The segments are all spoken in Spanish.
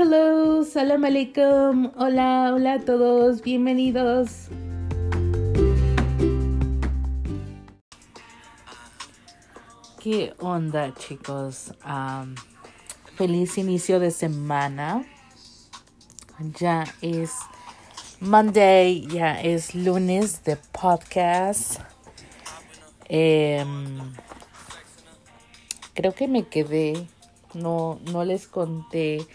hello, salam alaikum, hola, hola a todos, bienvenidos. ¿Qué onda chicos? feliz inicio de semana. Ya es Monday, ya es lunes de podcast. Em, creo que me quedé, no, no les conté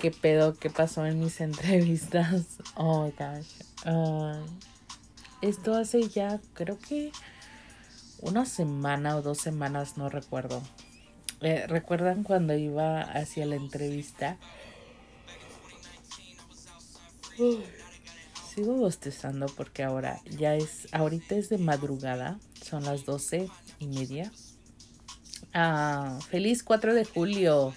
qué pedo, qué pasó en mis entrevistas. Oh my gosh. esto hace ya, creo que una semana o dos semanas, no recuerdo. Eh, ¿Recuerdan cuando iba hacia la entrevista? sigo bostezando porque ahora ya es, ahorita es de madrugada, son las doce y media. Ah, feliz 4 de julio.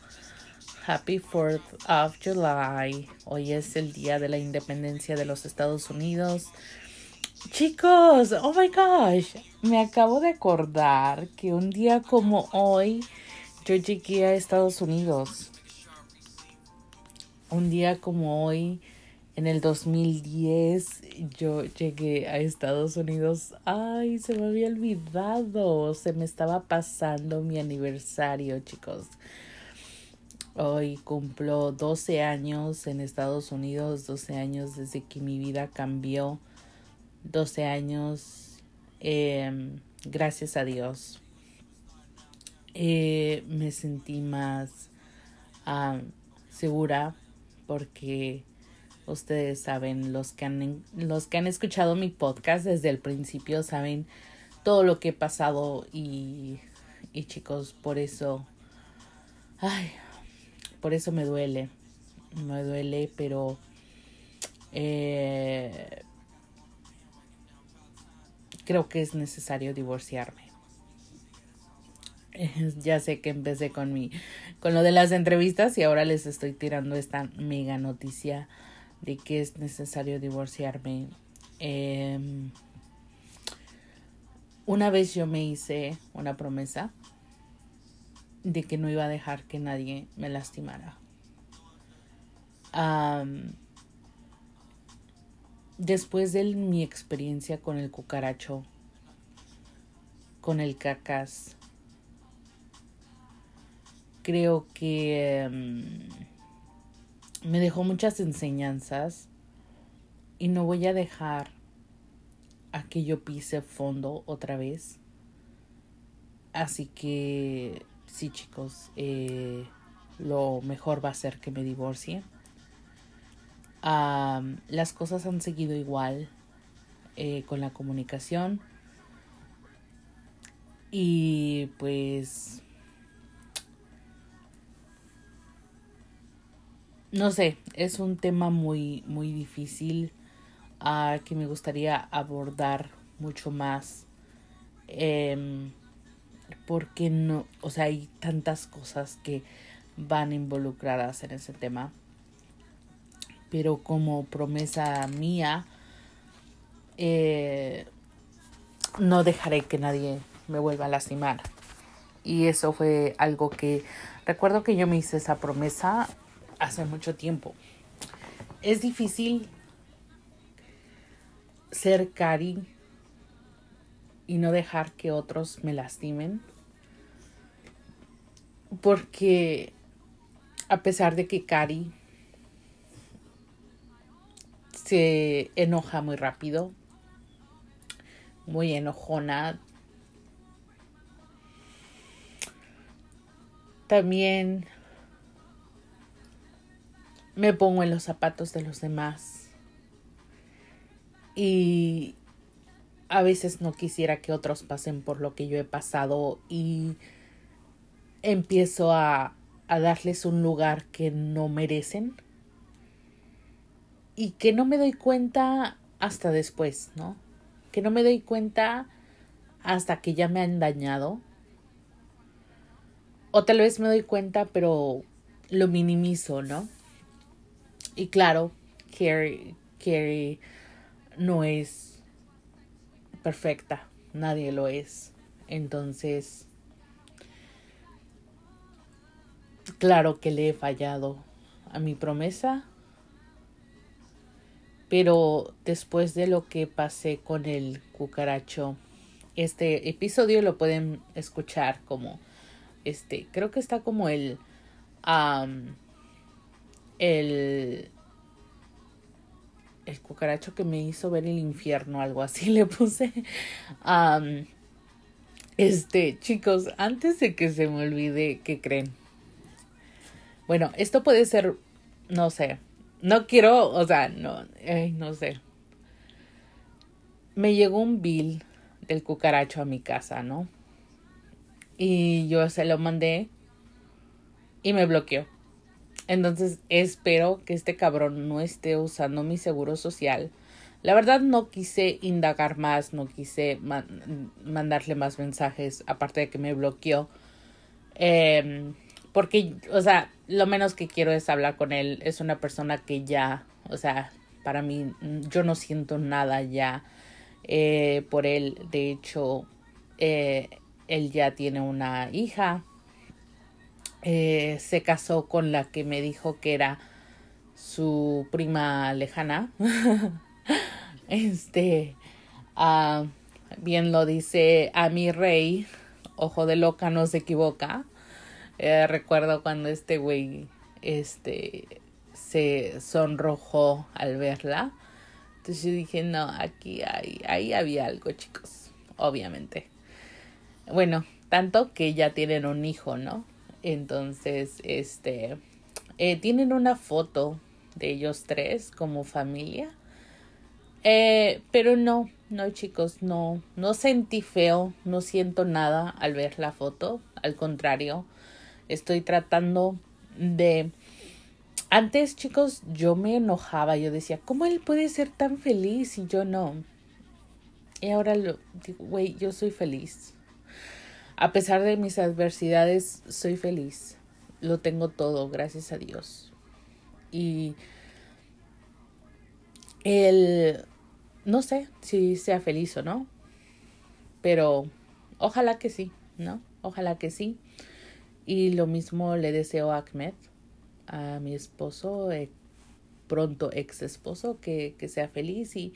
Happy 4th of July. Hoy es el día de la independencia de los Estados Unidos. Chicos, oh my gosh, me acabo de acordar que un día como hoy yo llegué a Estados Unidos. Un día como hoy, en el 2010, yo llegué a Estados Unidos. Ay, se me había olvidado. Se me estaba pasando mi aniversario, chicos. Hoy cumplo 12 años en Estados Unidos, 12 años desde que mi vida cambió, 12 años, em, gracias a Dios. Eh, me sentí más segura porque ustedes saben, los que, han, los que han escuchado mi podcast desde el principio saben todo lo que he pasado y, y chicos, por eso, ay, por eso me duele, me duele, pero eh, creo que es necesario divorciarme. ya sé que empecé con mi con lo de las entrevistas y ahora les estoy tirando esta mega noticia de que es necesario divorciarme. Em, una vez yo me hice una promesa de que no iba a dejar que nadie me lastimara. después de mi experiencia con el cucaracho, con el cacas, creo que em, me dejó muchas enseñanzas y no voy a dejar a que yo pise fondo otra vez. Así que sí chicos, eh, lo mejor va a ser que me divorcie. las cosas han seguido igual eh, con la comunicación. Y pues... No sé, es un tema muy, muy difícil uh, que me gustaría abordar mucho más. Eh, porque no, o sea, hay tantas cosas que van involucradas en ese tema. Pero como promesa mía, eh, no dejaré que nadie me vuelva a lastimar. Y eso fue algo que recuerdo que yo me hice esa promesa hace mucho tiempo. Es difícil ser Cari y no dejar que otros me lastimen. Porque a pesar de que Cari se enoja muy rápido, muy enojona, también me pongo en los zapatos de los demás y a veces no quisiera que otros pasen por lo que yo he pasado y empiezo a, a darles un lugar que no merecen y que no me doy cuenta hasta después, ¿no? Que no me doy cuenta hasta que ya me han dañado. O tal vez me doy cuenta, pero lo minimizo, ¿no? Y claro, Carrie, Carrie no es perfecta, nadie lo es. Entonces, claro que le he fallado a mi promesa. Pero después de lo que pasé con el cucaracho, este episodio lo pueden escuchar como este, creo que está como el el el cucaracho que me hizo ver el infierno, algo así le puse. este, chicos, antes de que se me olvide, ¿qué creen? Bueno, esto puede ser, no sé, no quiero, o sea, no, no sé. Me llegó un bill del cucaracho a mi casa, ¿no? Y yo se lo mandé y me bloqueó. Entonces espero que este cabrón no esté usando mi seguro social. La verdad no quise indagar más, no quise mandarle más mensajes, aparte de que me bloqueó. Eh, porque, o sea, lo menos que quiero es hablar con él. Es una persona que ya, o sea, para mí, yo no siento nada ya eh, por él. De hecho, eh, él ya tiene una hija. Eh, se casó con la que me dijo que era su prima lejana. este, ah, bien lo dice a mi rey, ojo de loca no se equivoca. Eh, recuerdo cuando este güey este se sonrojó al verla. Entonces yo dije, no, aquí hay, ahí había algo, chicos, obviamente. Bueno, tanto que ya tienen un hijo, ¿no? Entonces, este, eh, tienen una foto de ellos tres como familia. Eh, pero no, no chicos, no, no sentí feo, no siento nada al ver la foto, al contrario, estoy tratando de... Antes, chicos, yo me enojaba, yo decía, ¿cómo él puede ser tan feliz y yo no? Y ahora lo digo, güey, yo soy feliz. A pesar de mis adversidades, soy feliz. Lo tengo todo, gracias a Dios. Y el, no sé si sea feliz o no, pero ojalá que sí, ¿no? Ojalá que sí. Y lo mismo le deseo a Ahmed, a mi esposo, eh, pronto ex esposo, que, que sea feliz. Y,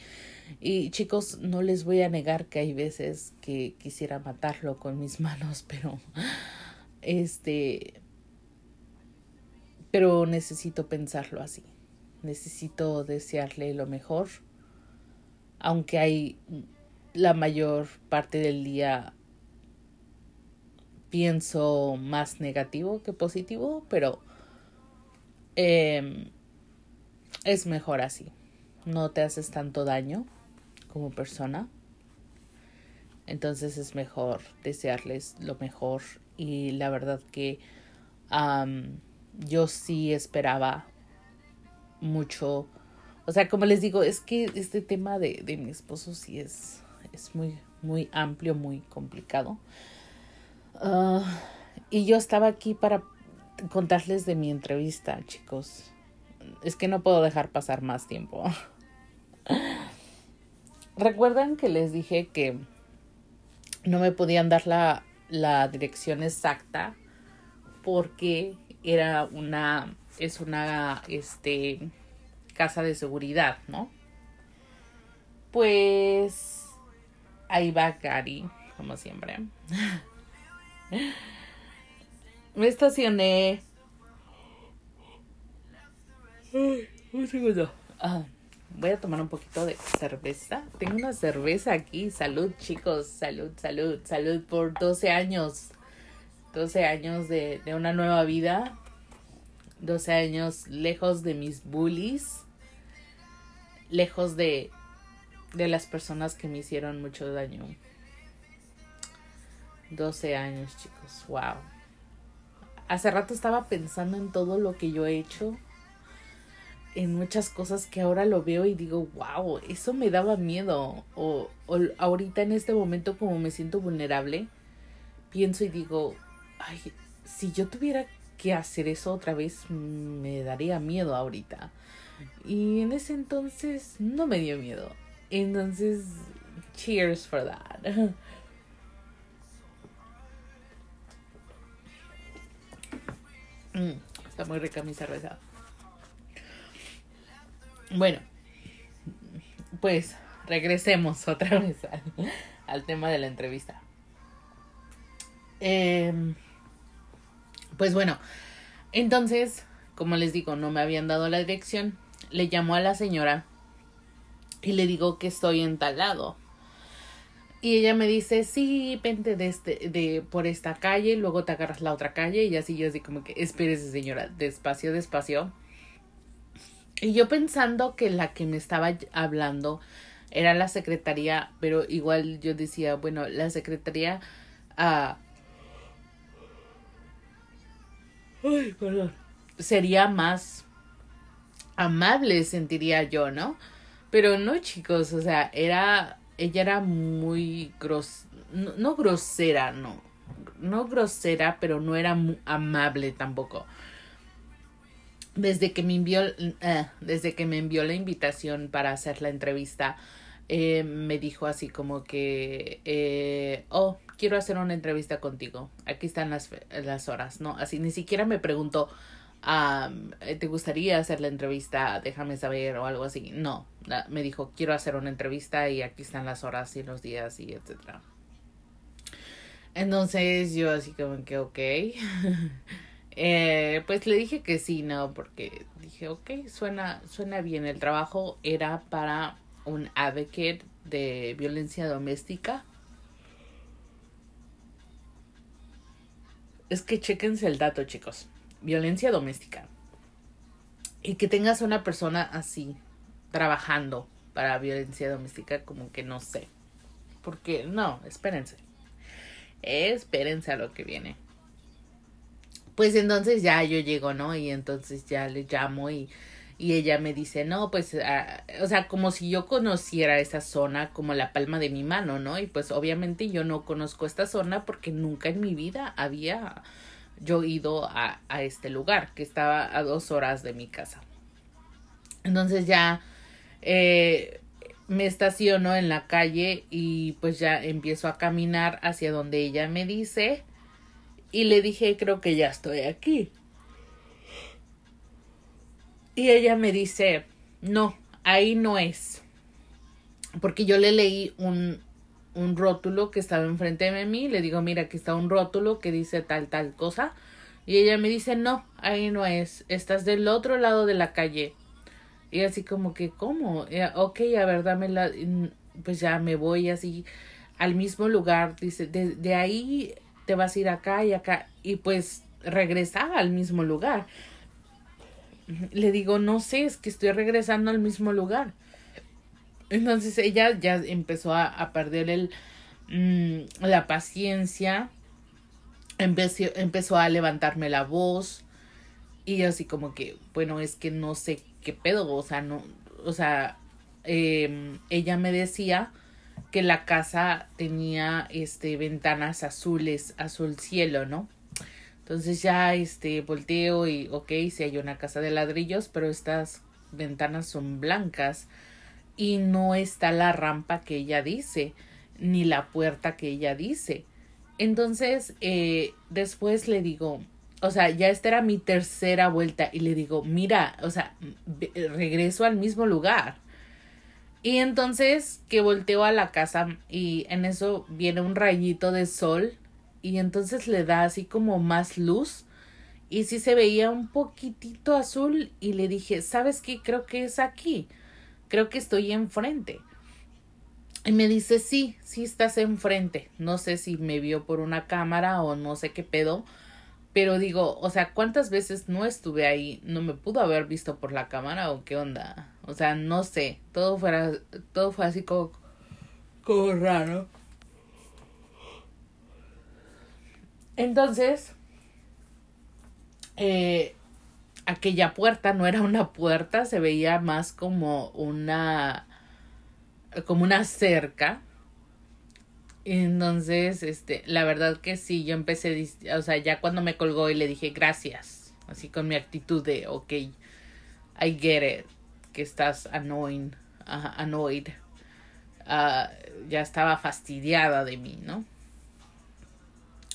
y chicos, no les voy a negar que hay veces que quisiera matarlo con mis manos, pero este, pero necesito pensarlo así. Necesito desearle lo mejor, aunque hay la mayor parte del día pienso más negativo que positivo, pero eh, es mejor así. No te haces tanto daño como persona. Entonces es mejor desearles lo mejor. Y la verdad que yo sí esperaba mucho. O sea, como les digo, es que este tema de, de mi esposo sí es, es muy, muy amplio, muy complicado. Ah, y yo estaba aquí para contarles de mi entrevista, chicos. Es que no puedo dejar pasar más tiempo. Recuerdan que les dije que no me podían dar la, la dirección exacta porque era una es una este casa de seguridad, ¿no? Pues ahí va Gary, como siempre. Me estacioné. Un segundo. Ah, voy a tomar un poquito de cerveza. Tengo una cerveza aquí. Salud, chicos. Salud, salud, salud por 12 años. 12 años de, de una nueva vida. 12 años lejos de mis bullies. Lejos de, de las personas que me hicieron mucho daño. 12 años, chicos. Wow. Hace rato estaba pensando en todo lo que yo he hecho. En muchas cosas que ahora lo veo y digo, wow, eso me daba miedo. O, o ahorita en este momento como me siento vulnerable, pienso y digo, ay, si yo tuviera que hacer eso otra vez, me daría miedo ahorita. Y en ese entonces no me dio miedo. Entonces, cheers for that. Mm, está muy rica mi cerveza. Bueno, pues regresemos otra vez al, tema de la entrevista. Em, pues bueno, entonces, como les digo, no me habían dado la dirección. Le llamó a la señora y le digo que estoy en tal lado. Y ella me dice, sí, vente de este, de, por esta calle, luego te agarras la otra calle, y así yo así como que, espérese señora, despacio, despacio. Y yo pensando que la que me estaba hablando era la secretaría, pero igual yo decía, bueno, la secretaría, ah, ay, perdón, sería más amable, sentiría yo, ¿no? Pero no, chicos, o sea, era, ella era muy gros, no, grosera, no, no grosera, pero no era muy amable tampoco. Desde que me envió, eh, desde que me envió la invitación para hacer la entrevista, eh, me dijo así como que, eh, oh, quiero hacer una entrevista contigo. Aquí están las, las horas, ¿no? Así ni siquiera me preguntó, ¿te gustaría hacer la entrevista? Déjame saber o algo así. No, me dijo, quiero hacer una entrevista y aquí están las horas y los días y etcétera. Entonces yo así como que, ok. eh, pues le dije que sí, no, porque dije, ok, suena, suena bien. El trabajo era para un advocate de violencia doméstica. Es que chequense el dato, chicos. Violencia doméstica. Y que tengas una persona así trabajando para violencia doméstica como que no sé. Porque no espérense. Espérense a lo que viene pues entonces ya yo llego no y entonces ya le llamo y y ella me dice, no, pues, ah, o sea, como si yo conociera esa zona como la palma de mi mano, ¿no? Y pues obviamente yo no conozco esta zona porque nunca en mi vida había yo ido a, a este lugar que estaba a dos horas de mi casa. Entonces ya eh, me estaciono en la calle y pues ya empiezo a caminar hacia donde ella me dice y le dije creo que ya estoy aquí. Y ella me dice, no, ahí no es. Porque yo le leí un, un rótulo que estaba enfrente de mí, le digo, mira, aquí está un rótulo que dice tal, tal cosa. Y ella me dice, no, ahí no es, estás del otro lado de la calle. Y así como que, ¿cómo? ok, a ver, dame la, pues ya me voy así al mismo lugar, dice, de, de ahí te vas a ir acá y acá, y pues regresaba al mismo lugar. Le digo, no sé, es que estoy regresando al mismo lugar. Entonces ella ya empezó a, perder el, mm, la paciencia, empezó, empezó a levantarme la voz y así como que, bueno, es que no sé qué pedo, o sea, no, o sea, em, ella me decía que la casa tenía este ventanas azules, azul cielo, ¿no? Entonces ya este volteo y ok, si hay una casa de ladrillos, pero estas ventanas son blancas y no está la rampa que ella dice, ni la puerta que ella dice. Entonces, eh, después le digo, o sea, ya esta era mi tercera vuelta y le digo, mira, o sea, regreso al mismo lugar. Y entonces que volteo a la casa y en eso viene un rayito de sol y entonces le da así como más luz y sí se veía un poquitito azul y le dije, ¿sabes qué? Creo que es aquí creo que estoy enfrente. Y me dice, sí, sí estás enfrente. No sé si me vio por una cámara o no sé qué pedo. Pero digo, o sea, ¿cuántas veces no estuve ahí? ¿No me pudo haber visto por la cámara o qué onda? O sea, no sé. Todo fuera, todo fue así como, como raro. Entonces, eh, aquella puerta no era una puerta, se veía más como una como una cerca. Entonces, este, la verdad que sí, yo empecé, o sea, ya cuando me colgó y le dije gracias, así con mi actitud de, ok, I get it, que estás annoying, annoyed, uh, ya estaba fastidiada de mí, ¿no?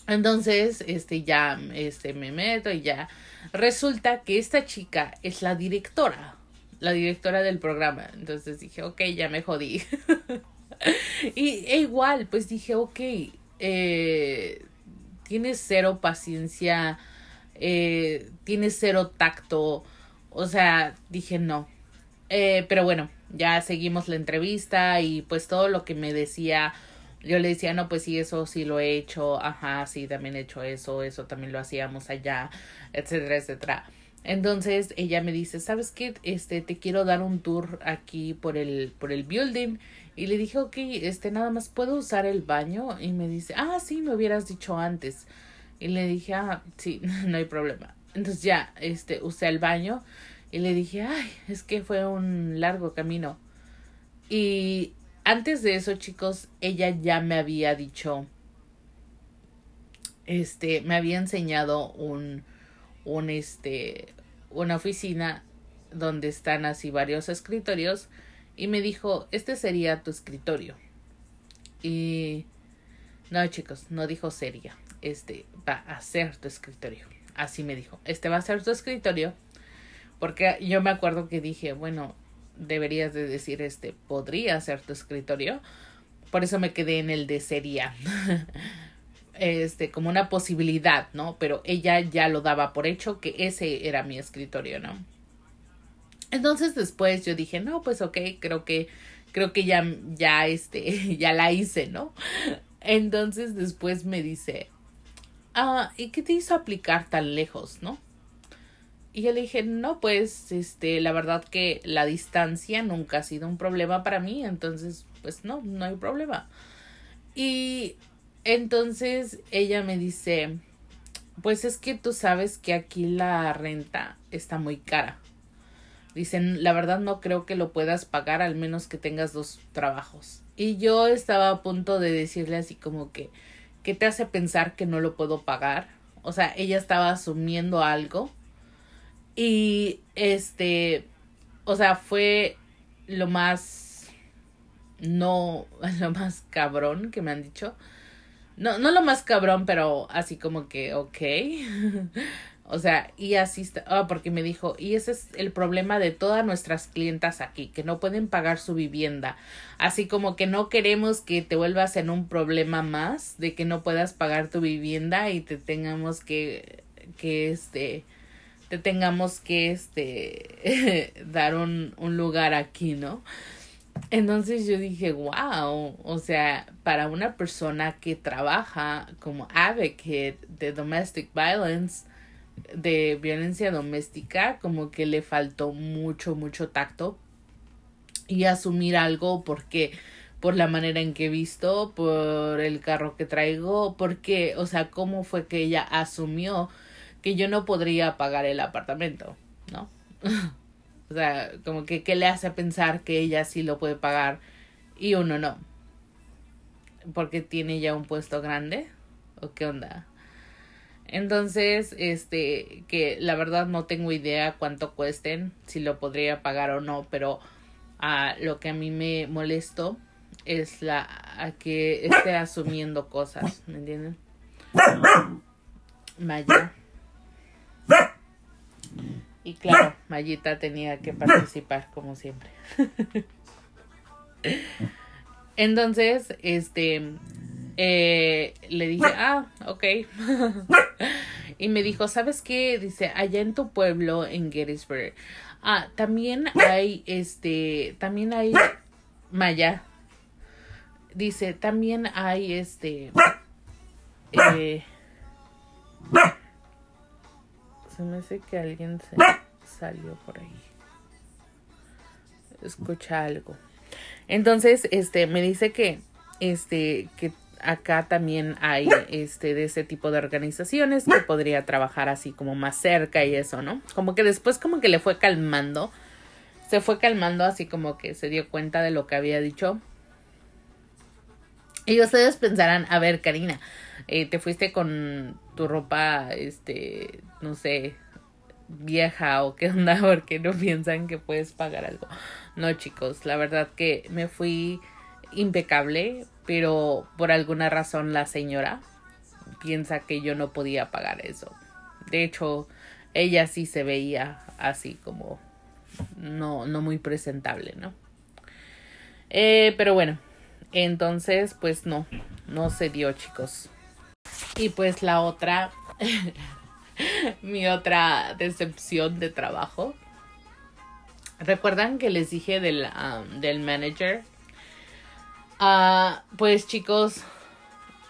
Entonces, este, ya, este, me meto y ya Resulta que esta chica es la directora, la directora del programa. Entonces dije, ok, ya me jodí. y e igual, pues dije, ok, eh, tienes cero paciencia, eh, tienes cero tacto. O sea, dije no. Eh, pero bueno, ya seguimos la entrevista y pues todo lo que me decía, yo le decía, no, pues sí, eso sí lo he hecho, ajá, sí, también he hecho eso, eso también lo hacíamos allá, etcétera, etcétera. Entonces ella me dice, ¿sabes qué? Este, te quiero dar un tour aquí por el, por el building. Y le dije, ok, este, nada más puedo usar el baño. Y me dice, ah, sí, me hubieras dicho antes. Y le dije, ah, sí, no hay problema. Entonces ya, este, usé el baño. Y le dije, ay, es que fue un largo camino. Y antes de eso, chicos, ella ya me había dicho, este, me había enseñado un, un, este, una oficina donde están así varios escritorios y me dijo, este sería tu escritorio. Y no, chicos, no dijo sería, este va a ser tu escritorio. Así me dijo, este va a ser tu escritorio porque yo me acuerdo que dije, bueno, deberías de decir este, podría ser tu escritorio. Por eso me quedé en el de sería. este, como una posibilidad, ¿no? Pero ella ya lo daba por hecho que ese era mi escritorio, ¿no? Entonces después yo dije, no, pues ok, creo que, creo que ya, ya, este, ya la hice, ¿no? Entonces después me dice, ah, ¿y qué te hizo aplicar tan lejos, no? Y yo le dije, no, pues, este, la verdad que la distancia nunca ha sido un problema para mí, entonces, pues no, no hay problema. Y entonces ella me dice, pues es que tú sabes que aquí la renta está muy cara. Dicen, la verdad no creo que lo puedas pagar al menos que tengas dos trabajos. Y yo estaba a punto de decirle así como que, ¿qué te hace pensar que no lo puedo pagar? O sea, ella estaba asumiendo algo y este, o sea, fue lo más, no, lo más cabrón que me han dicho. No, no lo más cabrón, pero así como que, ok. o sea, y así está, ah, porque me dijo, y ese es el problema de todas nuestras clientas aquí, que no pueden pagar su vivienda. Así como que no queremos que te vuelvas en un problema más de que no puedas pagar tu vivienda y te tengamos que, que este, te tengamos que este dar un, un lugar aquí, ¿no? Entonces yo dije, wow, o sea, para una persona que trabaja como advocate de domestic violence, de violencia doméstica, como que le faltó mucho, mucho tacto y asumir algo porque por la manera en que he visto, por el carro que traigo, porque, o sea, cómo fue que ella asumió que yo no podría pagar el apartamento, ¿no? o sea, como que qué le hace pensar que ella sí lo puede pagar y uno no. Porque tiene ya un puesto grande o qué onda. Entonces, este, que la verdad no tengo idea cuánto cuesten, si lo podría pagar o no, pero a lo que a mí me molesto es la a que esté asumiendo cosas, ¿me entienden? Maya. Y claro, Mayita tenía que participar como siempre. Entonces, este, eh, le dije, ah, ok. y me dijo, ¿sabes qué? Dice, allá en tu pueblo, en Gettysburg, ah, también hay, este, también hay, Maya, dice, también hay, este, eh, se me hace que alguien se salió por ahí. Escucha algo. Entonces, este, me dice que, este, que acá también hay, este, de ese tipo de organizaciones que podría trabajar así como más cerca y eso, ¿no? Como que después como que le fue calmando. Se fue calmando así como que se dio cuenta de lo que había dicho. Y ustedes pensarán, a ver, Karina, eh, te fuiste con tu ropa, este, no sé, vieja o qué onda, porque no piensan que puedes pagar algo. No, chicos, la verdad que me fui impecable, pero por alguna razón la señora piensa que yo no podía pagar eso. De hecho, ella sí se veía así como no, no muy presentable, ¿no? Eh, pero bueno, entonces, pues no, no se dio, chicos. Y pues la otra, mi otra decepción de trabajo. ¿Recuerdan que les dije del, um, del manager? Ah, pues chicos,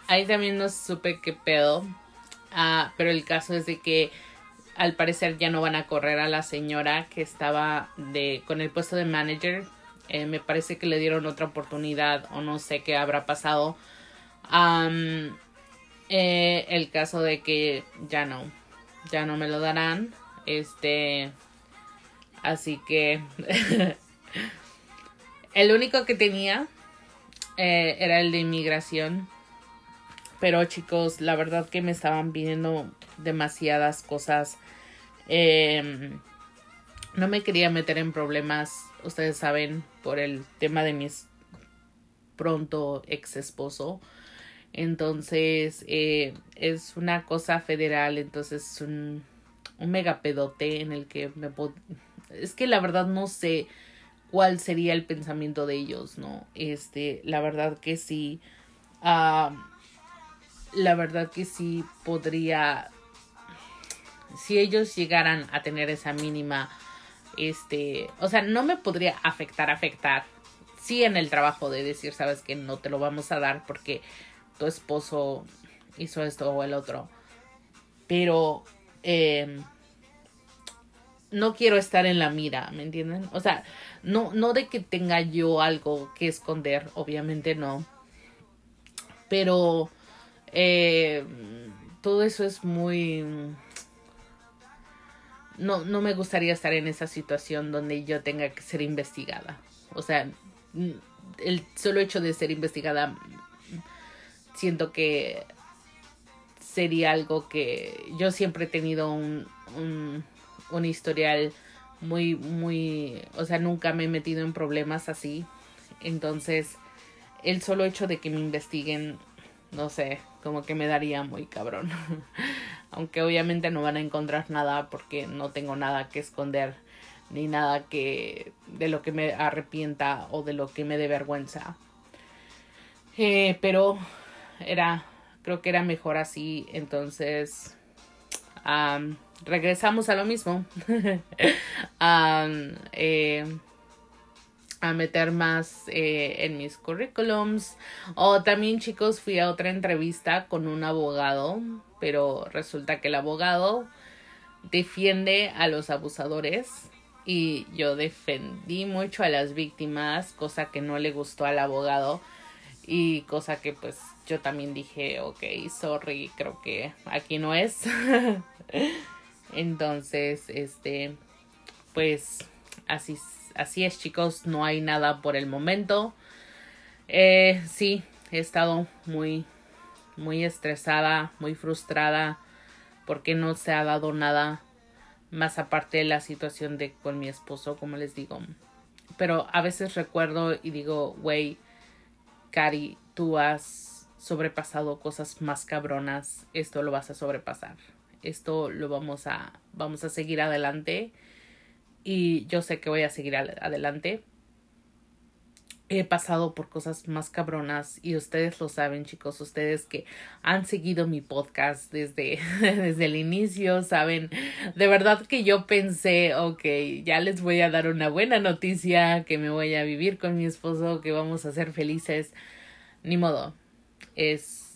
ahí también no supe qué pedo. Ah, pero el caso es de que al parecer ya no van a correr a la señora que estaba de con el puesto de manager. Eh, me parece que le dieron otra oportunidad o no sé qué habrá pasado. Eh, el caso de que ya no, ya no me lo darán. Este, así que el único que tenía eh, era el de inmigración. Pero chicos, la verdad que me estaban pidiendo demasiadas cosas. Em, no me quería meter en problemas, ustedes saben, por el tema de mi pronto ex esposo. Entonces, eh, es una cosa federal, entonces es un, un mega pedote en el que me... Es que la verdad no sé cuál sería el pensamiento de ellos, ¿no? Este, la verdad que sí. Uh, la verdad que sí podría. Si ellos llegaran a tener esa mínima. Este. O sea, no me podría afectar, afectar. Sí, en el trabajo de decir, sabes que no te lo vamos a dar porque tu esposo hizo esto o el otro. Pero. Eh, no quiero estar en la mira, ¿me entienden? O sea, no, no de que tenga yo algo que esconder, obviamente no. Pero eh, todo eso es muy... No, no me gustaría estar en esa situación donde yo tenga que ser investigada. O sea, el solo hecho de ser investigada, siento que sería algo que yo siempre he tenido un, un un historial muy, muy, o sea, nunca me he metido en problemas así. Entonces, el solo hecho de que me investiguen, no sé, como que me daría muy cabrón. Aunque obviamente no van a encontrar nada porque no tengo nada que esconder ni nada que de lo que me arrepienta o de lo que me dé vergüenza. Eh, pero era, creo que era mejor así, entonces regresamos a lo mismo. Eh, a meter más eh, en mis currículums. O también, chicos, fui a otra entrevista con un abogado, pero resulta que el abogado defiende a los abusadores y yo defendí mucho a las víctimas, cosa que no le gustó al abogado y cosa que pues yo también dije, ok, sorry, creo que aquí no es. Entonces, este, pues así, así es chicos, no hay nada por el momento. Eh, sí, he estado muy, muy estresada, muy frustrada porque no se ha dado nada más aparte de la situación de con mi esposo, como les digo. Pero a veces recuerdo y digo, güey, Cari, tú has sobrepasado cosas más cabronas, esto lo vas a sobrepasar esto lo vamos a, vamos a seguir adelante y yo sé que voy a seguir adelante. He pasado por cosas más cabronas y ustedes lo saben chicos, ustedes que han seguido mi podcast desde, desde el inicio, saben, de verdad que yo pensé, ok, ya les voy a dar una buena noticia, que me voy a vivir con mi esposo, que vamos a ser felices, ni modo, es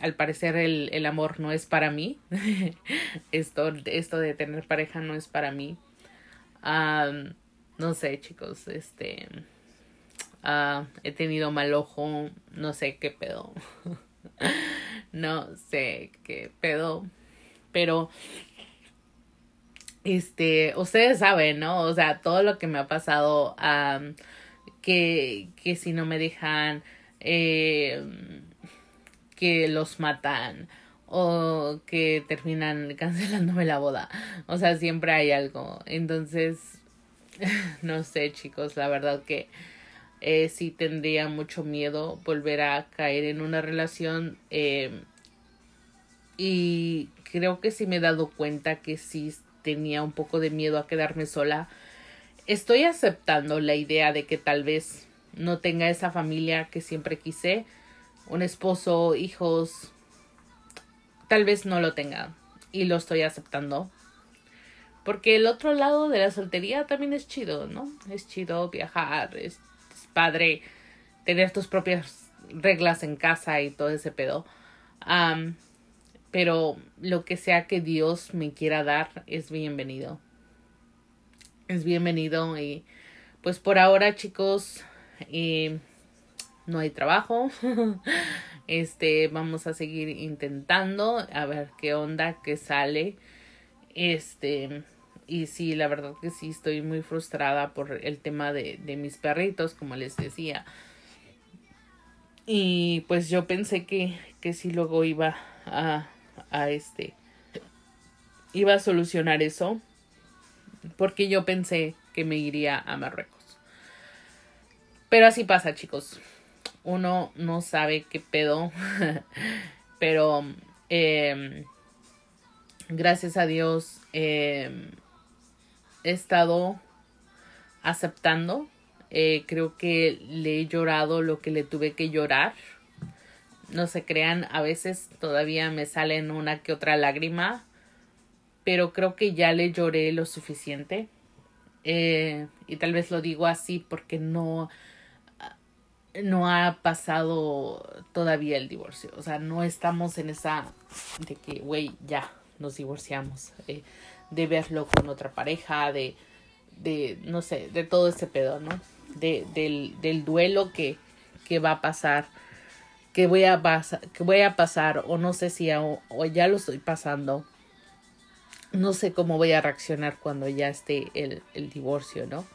al parecer el, el, amor no es para mí. esto, esto de tener pareja no es para mí. no sé, chicos, este... Uh, he tenido mal ojo, no sé qué pedo. no sé qué pedo. Pero, este, ustedes saben, ¿no? O sea, todo lo que me ha pasado, que, que si no me dejan, eh, que los matan o que terminan cancelándome la boda. O sea, siempre hay algo. Entonces, no sé, chicos, la verdad que eh, sí tendría mucho miedo volver a caer en una relación. Eh, y creo que sí me he dado cuenta que sí tenía un poco de miedo a quedarme sola. estoy aceptando la idea de que tal vez no tenga esa familia que siempre quise, un esposo, hijos, tal vez no lo tenga y lo estoy aceptando. Porque el otro lado de la soltería también es chido, ¿no? Es chido viajar, es, padre tener tus propias reglas en casa y todo ese pedo. pero lo que sea que Dios me quiera dar es bienvenido. Es bienvenido y pues por ahora chicos eh, no hay trabajo. este vamos a seguir intentando a ver qué onda, qué sale. Este y sí, la verdad que sí estoy muy frustrada por el tema de, de mis perritos, como les decía. Y pues yo pensé que, que sí luego iba a, a este, iba a solucionar eso, porque yo pensé que me iría a Marruecos. Pero así pasa, chicos. Uno no sabe qué pedo, pero eh, gracias a Dios eh, he estado aceptando. Eh, creo que le he llorado lo que le tuve que llorar. No se crean, a veces todavía me salen una que otra lágrima, pero creo que ya le lloré lo suficiente. Eh, y tal vez lo digo así porque no, no ha pasado todavía el divorcio. O sea, no estamos en esa de que, güey, ya nos divorciamos. Eh, de verlo con otra pareja, de, de no sé, de todo ese pedo, ¿no? De, del, del duelo que, que va a pasar, que voy a, pasar, que voy a pasar, o no sé si o ya lo estoy pasando. No sé cómo voy a reaccionar cuando ya esté el, el divorcio, ¿no?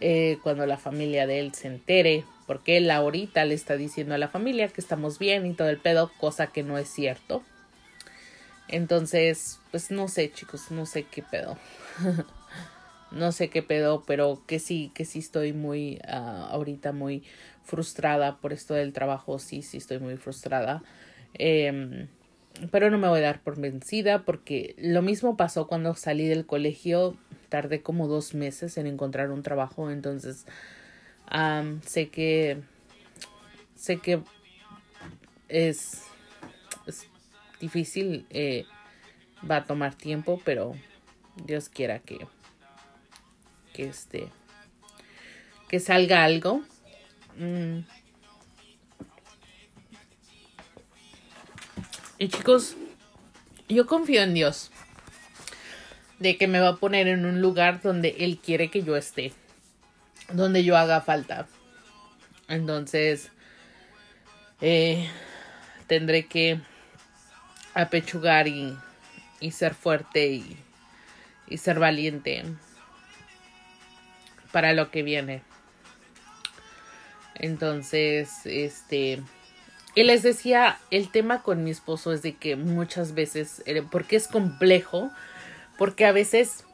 Eh, cuando la familia de él se entere, porque él ahorita le está diciendo a la familia que estamos bien y todo el pedo, cosa que no es cierto. Entonces, pues no sé, chicos, no sé qué pedo. no sé qué pedo, pero que sí, que sí estoy muy, uh, ahorita muy frustrada por esto del trabajo, sí, sí estoy muy frustrada. Eh, pero no me voy a dar por vencida porque lo mismo pasó cuando salí del colegio, tardé como dos meses en encontrar un trabajo, entonces sé que, sé que es difícil, eh, va a tomar tiempo, pero Dios quiera que, que este, que salga algo. Mm. Y chicos, yo confío en Dios de que me va a poner en un lugar donde Él quiere que yo esté, donde yo haga falta. Entonces, eh, tendré que apechugar y, y ser fuerte y, y ser valiente para lo que viene. Entonces, este, y les decía, el tema con mi esposo es de que muchas veces, eh, porque es complejo, porque a veces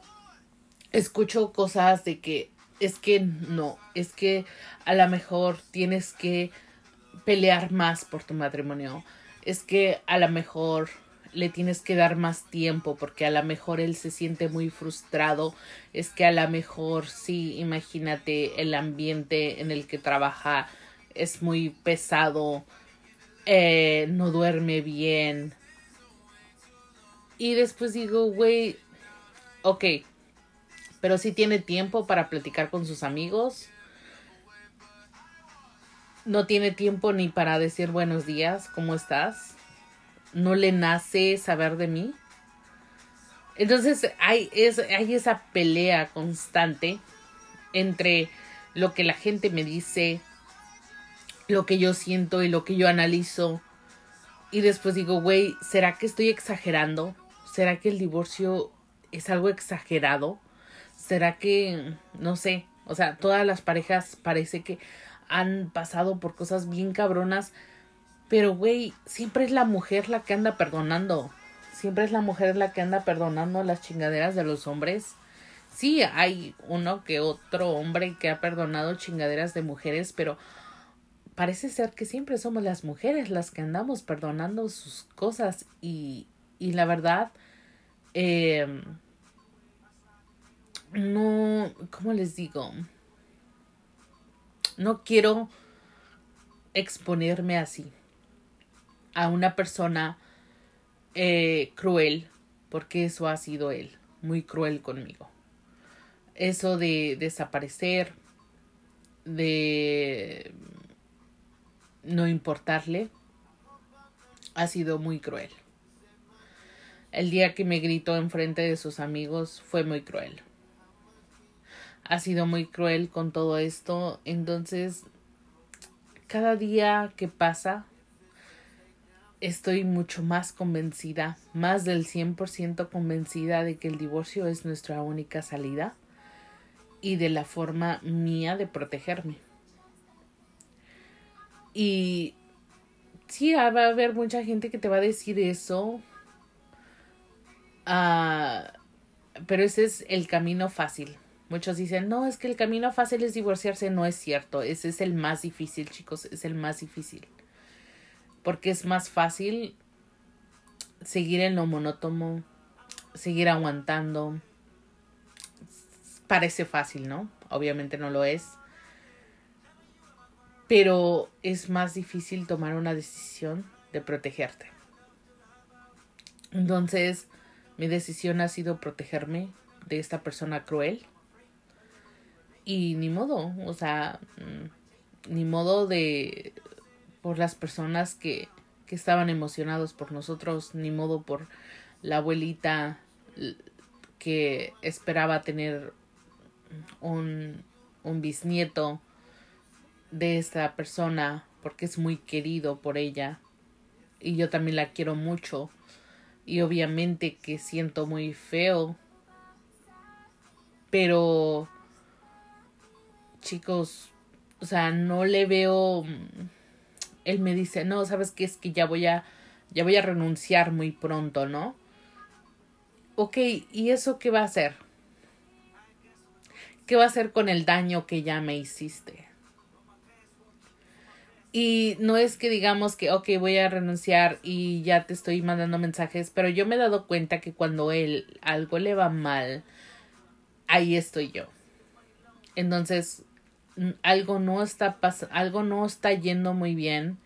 escucho cosas de que es que no, es que a lo mejor tienes que pelear más por tu matrimonio, es que a lo mejor le tienes que dar más tiempo porque a lo mejor él se siente muy frustrado, es que a lo mejor sí, imagínate el ambiente en el que trabaja es muy pesado, eh, no duerme bien. Y después digo, güey, ok, pero si tiene tiempo para platicar con sus amigos, no tiene tiempo ni para decir buenos días, ¿cómo estás? No le nace saber de mí. Entonces hay, es, hay esa pelea constante entre lo que la gente me dice, lo que yo siento y lo que yo analizo. Y después digo, güey, ¿será que estoy exagerando? ¿Será que el divorcio es algo exagerado? ¿Será que, no sé, o sea, todas las parejas parece que han pasado por cosas bien cabronas. Pero, güey, siempre es la mujer la que anda perdonando. Siempre es la mujer la que anda perdonando las chingaderas de los hombres. Sí, hay uno que otro hombre que ha perdonado chingaderas de mujeres, pero parece ser que siempre somos las mujeres las que andamos perdonando sus cosas y, y la verdad, eh, no, ¿cómo les digo? No quiero exponerme así a una persona eh, cruel, porque eso ha sido él, muy cruel conmigo. Eso de desaparecer, de no importarle, ha sido muy cruel. El día que me gritó enfrente de sus amigos fue muy cruel. Ha sido muy cruel con todo esto, entonces cada día que pasa estoy mucho más convencida, más del 100% convencida de que el divorcio es nuestra única salida y de la forma mía de protegerme. Y sí, va a haber mucha gente que te va a decir eso, uh, pero ese es el camino fácil. Muchos dicen, no, es que el camino fácil es divorciarse. No es cierto, ese es el más difícil, chicos, es el más difícil porque es más fácil seguir en lo monótono, seguir aguantando. Parece fácil, ¿no? Obviamente no lo es. Pero es más difícil tomar una decisión de protegerte. Entonces, mi decisión ha sido protegerme de esta persona cruel. Y ni modo, o sea, mm, ni modo de por las personas que, que estaban emocionados por nosotros, ni modo por la abuelita que esperaba tener un, un bisnieto de esta persona porque es muy querido por ella. Y yo también la quiero mucho. Y obviamente que siento muy feo. Pero chicos o sea no le veo él me dice, no, sabes qué es que ya voy a, ya voy a renunciar muy pronto, ¿no? Ok, ¿y eso qué va a hacer? ¿Qué va a hacer con el daño que ya me hiciste? Y no es que digamos que, ok, voy a renunciar y ya te estoy mandando mensajes, pero yo me he dado cuenta que cuando él algo le va mal, ahí estoy yo. Entonces, algo no está algo no está yendo muy bien.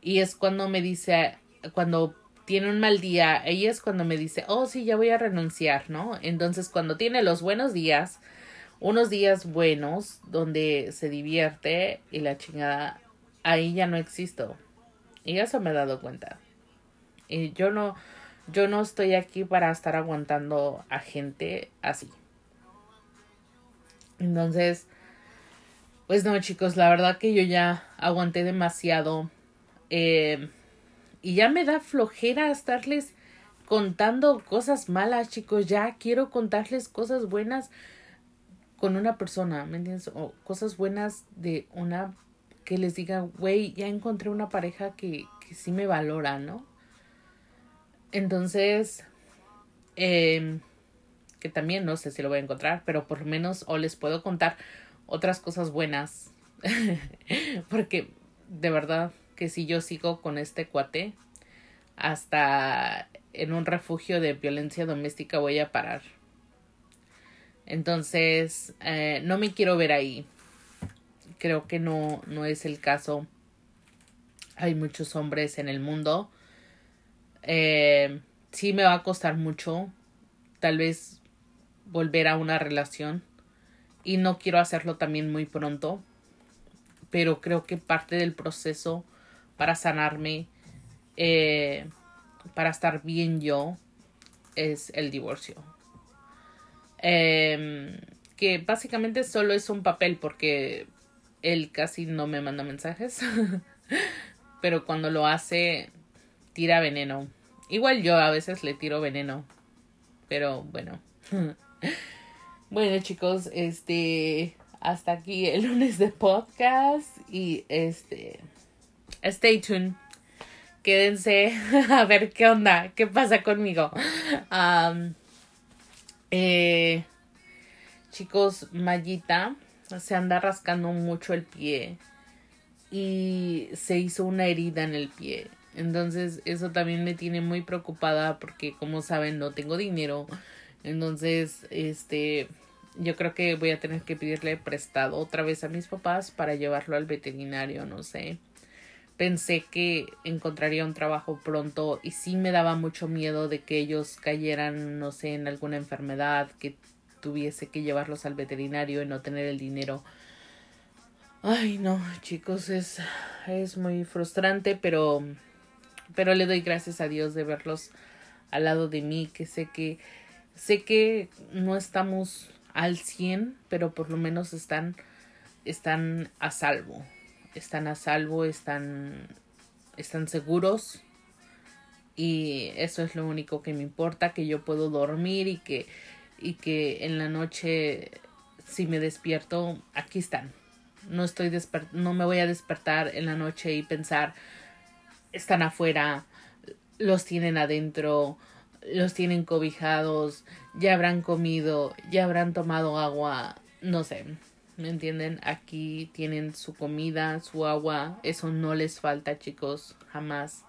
Y es cuando me dice cuando tiene un mal día ella es cuando me dice oh sí ya voy a renunciar no entonces cuando tiene los buenos días unos días buenos donde se divierte y la chingada ahí ya no existo. Y eso me he dado cuenta. Y yo no yo no estoy aquí para estar aguantando a gente así. Entonces pues no, chicos, la verdad que yo ya aguanté demasiado. Eh, y ya me da flojera estarles contando cosas malas, chicos. Ya quiero contarles cosas buenas con una persona, ¿me entiendes? O cosas buenas de una que les diga, güey, ya encontré una pareja que, que sí me valora, ¿no? Entonces, eh, que también no sé si lo voy a encontrar, pero por lo menos o les puedo contar otras cosas buenas. Porque de verdad que si yo sigo con este cuate, hasta en un refugio de violencia doméstica voy a parar. Entonces, eh, no me quiero ver ahí. Creo que no, no es el caso. Hay muchos hombres en el mundo. Eh, sí me va a costar mucho. Tal vez volver a una relación y no quiero hacerlo también muy pronto, pero creo que parte del proceso para sanarme, eh, para estar bien yo, es el divorcio. Em, que básicamente solo es un papel porque él casi no me manda mensajes, pero cuando lo hace, tira veneno. Igual yo a veces le tiro veneno, pero bueno. Bueno, chicos, este hasta aquí el lunes de podcast y este stay tuned. Quédense a ver qué onda, qué pasa conmigo. eh, chicos, Mayita se anda rascando mucho el pie y se hizo una herida en el pie. Entonces eso también me tiene muy preocupada porque como saben no tengo dinero entonces, este, yo creo que voy a tener que pedirle prestado otra vez a mis papás para llevarlo al veterinario, no sé. Pensé que encontraría un trabajo pronto y sí me daba mucho miedo de que ellos cayeran, no sé, en alguna enfermedad, que tuviese que llevarlos al veterinario y no tener el dinero. Ay, no, chicos, es, es muy frustrante, pero, pero le doy gracias a Dios de verlos al lado de mí, que sé que, sé que no estamos al 100, pero por lo menos están, están a salvo. Están a salvo, están, están seguros. Y eso es lo único que me importa, que yo puedo dormir y que, y que en la noche, si me despierto, aquí están. No estoy no me voy a despertar en la noche y pensar, están afuera, los tienen adentro, los tienen cobijados, ya habrán comido, ya habrán tomado agua, no sé, ¿me entienden? Aquí tienen su comida, su agua, eso no les falta chicos, jamás.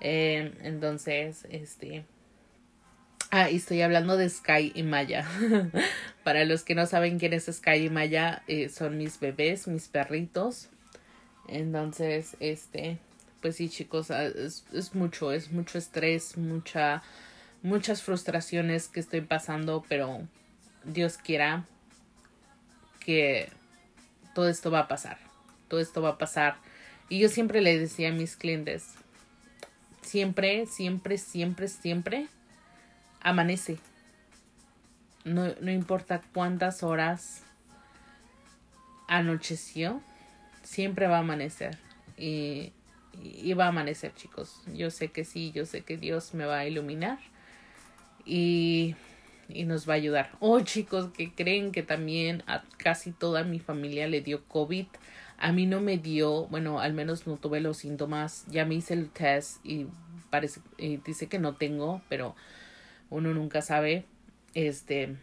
Eh, entonces, este... Ah, y estoy hablando de Sky y Maya. Para los que no saben quién es Sky y Maya, eh, son mis bebés, mis perritos. Entonces, este, pues sí, chicos, ah, es, es mucho, es mucho estrés, mucha muchas frustraciones que estoy pasando, pero Dios quiera que todo esto va a pasar. Todo esto va a pasar. Y yo siempre le decía a mis clientes, siempre, siempre, siempre, siempre amanece. No, no importa cuántas horas anocheció, siempre va a amanecer. Y, y va a amanecer, chicos. Yo sé que sí, yo sé que Dios me va a iluminar y, y nos va a ayudar. Oh, chicos, que creen que también a casi toda mi familia le dio COVID. A mí no me dio, bueno, al menos no tuve los síntomas. Ya me hice el test y parece, y dice que no tengo, pero uno nunca sabe. Este,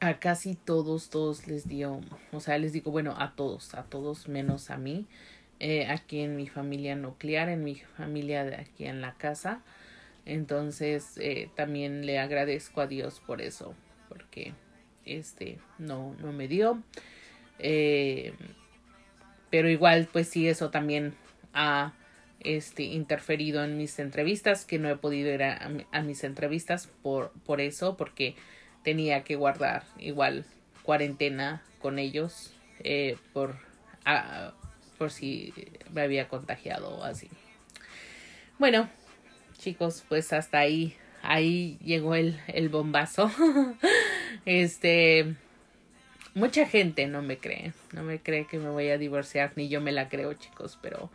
a casi todos, todos les dio, o sea, les digo, bueno, a todos, a todos menos a mí. Eh, aquí en mi familia nuclear, en mi familia de aquí en la casa. Entonces eh, también le agradezco a Dios por eso, porque este no, no me dio. Eh, pero igual, pues sí, eso también ha este, interferido en mis entrevistas, que no he podido ir a, a mis entrevistas por, por eso, porque tenía que guardar igual cuarentena con ellos eh, por, por si me había contagiado o así. Bueno, chicos, pues hasta ahí, ahí llegó el, el bombazo. este, mucha gente no me cree, no me cree que me voy a divorciar, ni yo me la creo, chicos, pero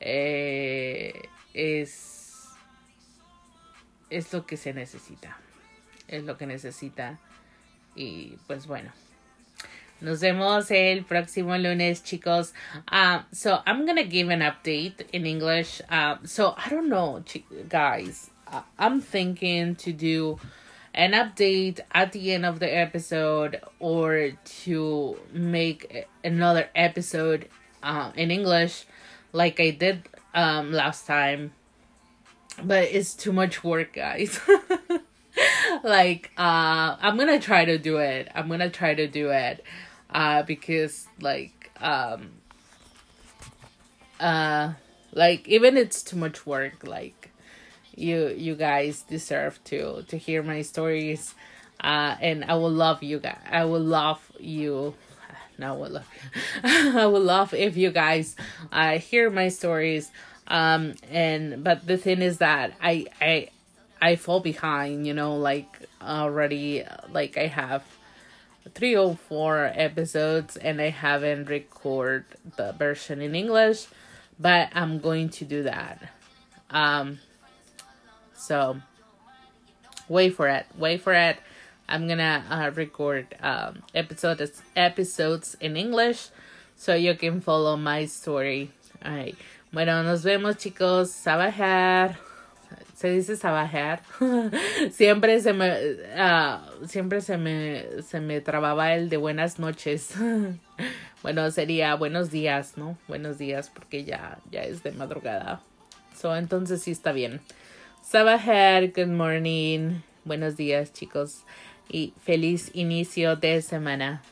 eh, es, es lo que se necesita, es lo que necesita y pues bueno. Nos vemos el próximo lunes, chicos. Uh, so I'm gonna give an update in English. Uh, so I don't know, guys. I'm thinking to do an update at the end of the episode or to make another episode uh, in English like I did um, last time. But it's too much work, guys. like uh I'm gonna try to do it. I'm gonna try to do it uh because like um uh like even it's too much work like you you guys deserve to to hear my stories uh and i will love you guys i will love you no, I will love. I would love if you guys uh hear my stories. Um and but the thing is that I I I fall behind, you know, like already like I have three or four episodes and I haven't recorded the version in English, but I'm going to do that. Um, so wait for it. Wait for it. I'm gonna uh, record um, episodes episodes in English so you can follow my story. Alright. Bueno, nos vemos chicos. Sabajar. Se dice sabajear. siempre se me uh, siempre se me se me trababa el de buenas noches. bueno, sería buenos días, ¿no? Buenos días porque ya ya es de madrugada. So, entonces sí está bien. Sabajear, good morning. Buenos días, chicos. y feliz inicio de semana.